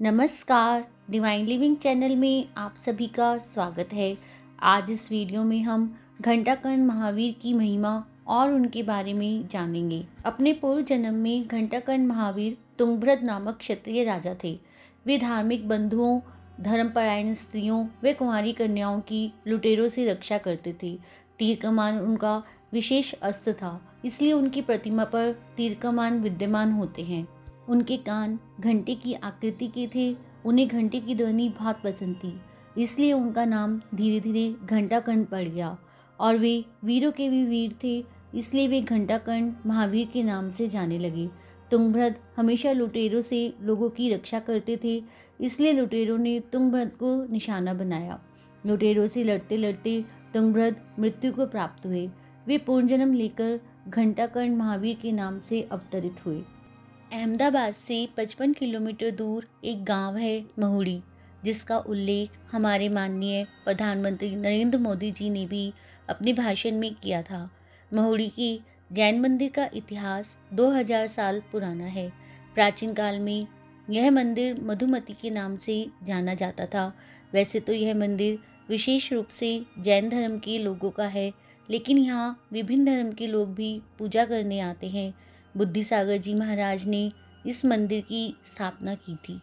नमस्कार। Divine living channel में आप सभी का स्वागत है। आज इस वीडियो में हम घंटाकर्ण महावीर की महिमा और उनके बारे में जानेंगे। अपने पूर्व जन्म में घंटाकर्ण महावीर तुंगभ्रद नामक क्षत्रिय राजा थे। वे धार्मिक बंधुओं, धर्मपरायण स्त्रियों व कुंवारी कन्याओं की लुटेरों से रक्षा करते थे। तीर कमान उनका विशेष अस्त्र था, इसलिए उनकी प्रतिमा पर तीर कमान विद्यमान होते हैं। उनके कान घंटे की आकृति के थे, उन्हें घंटे की ध्वनि बहुत पसंद थी। इसलिए उनका नाम धीरे धीरे घंटाकर्ण पड़ गया और वे वीरों के भी वीर थे, इसलिए वे घंटाकर्ण महावीर के नाम से जाने लगे। तुंगभ्रद हमेशा लुटेरों से लोगों की रक्षा करते थे, इसलिए लुटेरों ने तुंगभ्रद को निशाना बनाया। लुटेरों से लड़ते लड़ते तुंगभ्रद मृत्यु को प्राप्त हुए। वे पुनर्जन्म लेकर घंटाकर्ण महावीर के नाम से अवतरित हुए। अहमदाबाद से 55 किलोमीटर दूर एक गाँव है महुड़ी, जिसका उल्लेख हमारे माननीय प्रधानमंत्री नरेंद्र मोदी जी ने भी अपने भाषण में किया था। महुड़ी की जैन मंदिर का इतिहास 2000 साल पुराना है। प्राचीन काल में यह मंदिर मधुमती के नाम से जाना जाता था। वैसे तो यह मंदिर विशेष रूप से जैन धर्म के लोगों का है, लेकिन यहाँ विभिन्न धर्म के लोग भी पूजा करने आते हैं। बुद्धिसागर जी महाराज ने इस मंदिर की स्थापना की थी।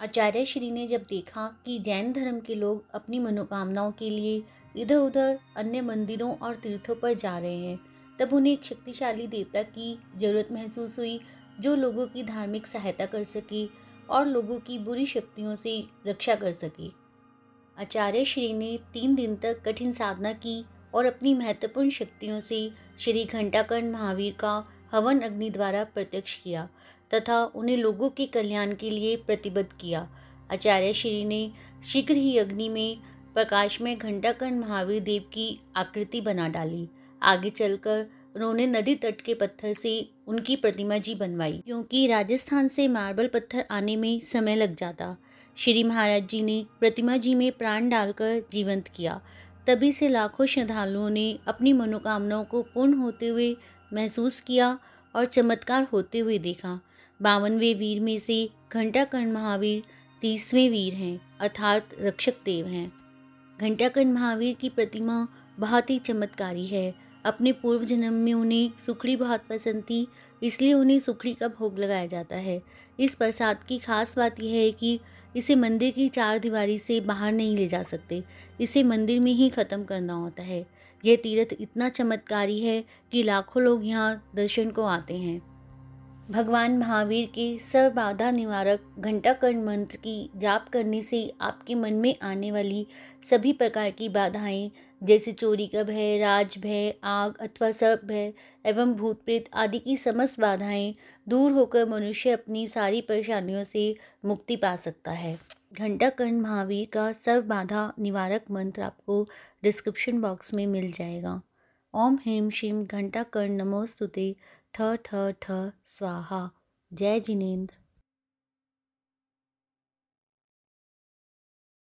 आचार्य श्री ने जब देखा कि जैन धर्म के लोग अपनी मनोकामनाओं के लिए इधर उधर अन्य मंदिरों और तीर्थों पर जा रहे हैं, तब उन्हें एक शक्तिशाली देवता की ज़रूरत महसूस हुई, जो लोगों की धार्मिक सहायता कर सके और लोगों की बुरी शक्तियों से रक्षा कर सके। आचार्य श्री ने तीन दिन तक कठिन साधना की और अपनी महत्वपूर्ण शक्तियों से श्री घंटाकर्ण महावीर का हवन अग्नि द्वारा प्रत्यक्ष किया तथा उन्हें लोगों के कल्याण के लिए प्रतिबद्ध किया। आचार्य श्री ने शीघ्र ही अग्नि में प्रकाश में घंटाकर्ण महावीर देव की आकृति बना डाली। आगे चलकर उन्होंने नदी तट के पत्थर से उनकी प्रतिमा जी बनवाई, क्योंकि राजस्थान से मार्बल पत्थर आने में समय लग जाता। श्री महाराज जी ने प्रतिमा जी में प्राण डालकर जीवंत किया। तभी से लाखों श्रद्धालुओं ने अपनी मनोकामनाओं को पूर्ण होते हुए महसूस किया और चमत्कार होते हुए देखा। बावनवें वीर में से घंटाकर्ण महावीर तीसवें वीर हैं, अर्थात रक्षक देव हैं। घंटाकर्ण महावीर की प्रतिमा बहुत ही चमत्कारी है। अपने पूर्व जन्म में उन्हें सुखड़ी बहुत पसंद थी, इसलिए उन्हें सुखड़ी का भोग लगाया जाता है। इस प्रसाद की खास बात यह है कि इसे मंदिर की चार दीवारी से बाहर नहीं ले जा सकते। इसे मंदिर में ही ख़त्म करना होता है। यह तीर्थ इतना चमत्कारी है कि लाखों लोग यहाँ दर्शन को आते हैं। भगवान महावीर के सर्वबाधा निवारक घंटाकर्ण मंत्र की जाप करने से आपके मन में आने वाली सभी प्रकार की बाधाएँ, जैसे चोरी का भय, राज भय, आग अथवा सर्प भय एवं भूत प्रेत आदि की समस्त बाधाएँ दूर होकर मनुष्य अपनी सारी परेशानियों से मुक्ति पा सकता है। घंटाकर्ण महावीर का सर्व बाधा निवारक मंत्र आपको डिस्क्रिप्शन बॉक्स में मिल जाएगा। ओम ह्रीम श्रीम घंटाकर्ण नमोस्तुते, ठ ठ ठ, स्वाहा। जय जिनेन्द्र।